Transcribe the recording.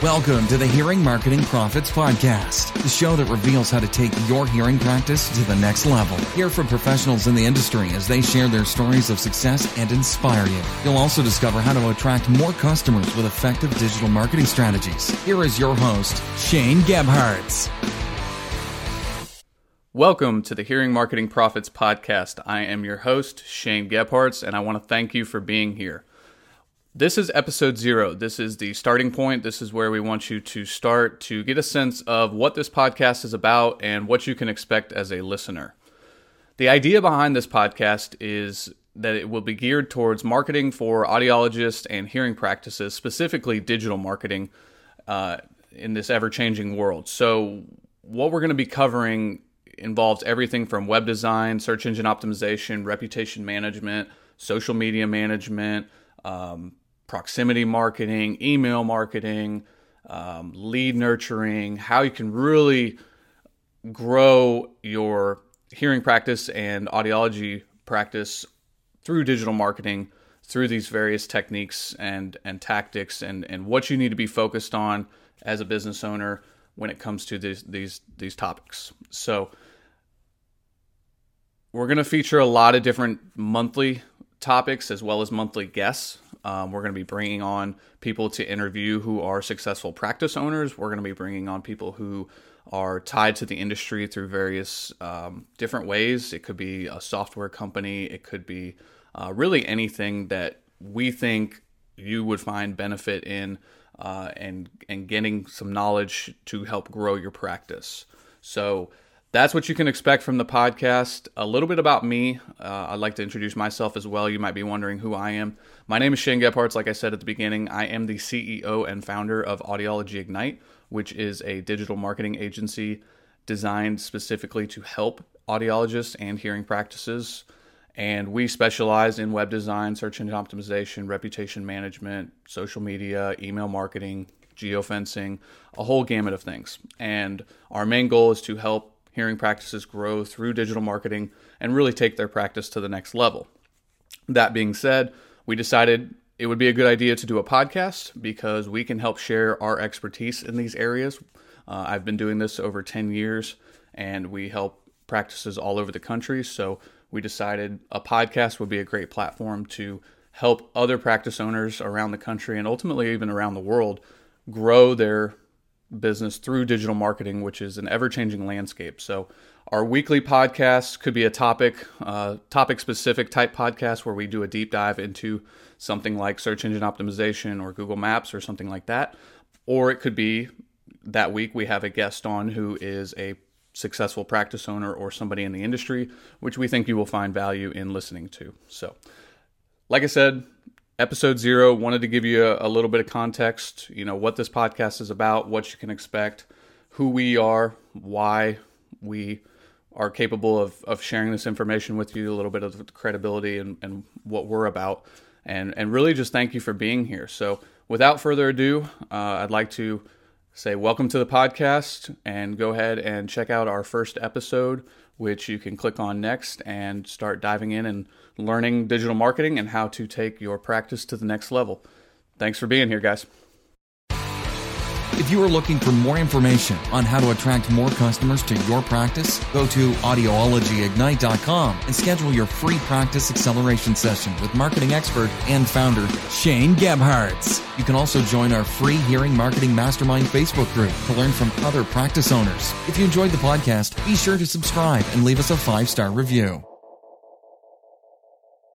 Welcome to the Hearing Marketing Profits Podcast, the show that reveals how to take your hearing practice to the next level. Hear from professionals in the industry as they share their stories of success and inspire you. You'll also discover how to attract more customers with effective digital marketing strategies. Here is your host, Shane Gebhardt. Welcome to the Hearing Marketing Profits Podcast. I am your host, Shane Gebhardt, and I want to thank you for being here. This is episode zero. This is the starting point. This is where we want you to start to get a sense of what this podcast is about and what you can expect as a listener. The idea behind this podcast is that it will be geared towards marketing for audiologists and hearing practices, specifically digital marketing uh, in this ever changing world. So, what we're going to be covering involves everything from web design, search engine optimization, reputation management, social media management. Um, proximity marketing, email marketing, um, lead nurturing, how you can really grow your hearing practice and audiology practice through digital marketing through these various techniques and and tactics and and what you need to be focused on as a business owner when it comes to these these these topics. So we're going to feature a lot of different monthly topics as well as monthly guests. Um, we're going to be bringing on people to interview who are successful practice owners. We're going to be bringing on people who are tied to the industry through various um, different ways. It could be a software company, it could be uh, really anything that we think you would find benefit in uh, and and getting some knowledge to help grow your practice. So that's what you can expect from the podcast. A little bit about me. Uh, I'd like to introduce myself as well. You might be wondering who I am. My name is Shane Gebhardt. Like I said at the beginning, I am the CEO and founder of Audiology Ignite, which is a digital marketing agency designed specifically to help audiologists and hearing practices. And we specialize in web design, search engine optimization, reputation management, social media, email marketing, geofencing, a whole gamut of things. And our main goal is to help hearing practices grow through digital marketing and really take their practice to the next level. That being said, we decided it would be a good idea to do a podcast because we can help share our expertise in these areas. Uh, I've been doing this over 10 years and we help practices all over the country. So we decided a podcast would be a great platform to help other practice owners around the country and ultimately even around the world grow their business through digital marketing, which is an ever changing landscape. So, our weekly podcast could be a topic, uh, topic specific type podcast where we do a deep dive into something like search engine optimization or Google Maps or something like that. Or it could be that week we have a guest on who is a successful practice owner or somebody in the industry, which we think you will find value in listening to. So, like I said, episode zero wanted to give you a, a, little bit of context you know what this podcast is about what you can expect who we are why we are capable of, of sharing this information with you a little bit of credibility and, and what we're about and and really just thank you for being here. So without further ado uh, i'd like to say welcome to the podcast and go ahead and check out our first episode which you can click on next and start diving in and learning digital marketing and how to take your practice to the next level. Thanks for being here, guys. If you are looking for more information on how to attract more customers to your practice, go to audiologyignite.com and schedule your free practice acceleration session with marketing expert and founder Shane Gebhardt. You can also join our free Hearing Marketing Mastermind Facebook group to learn from other practice owners. If you enjoyed the podcast, be sure to subscribe and leave us a five star review.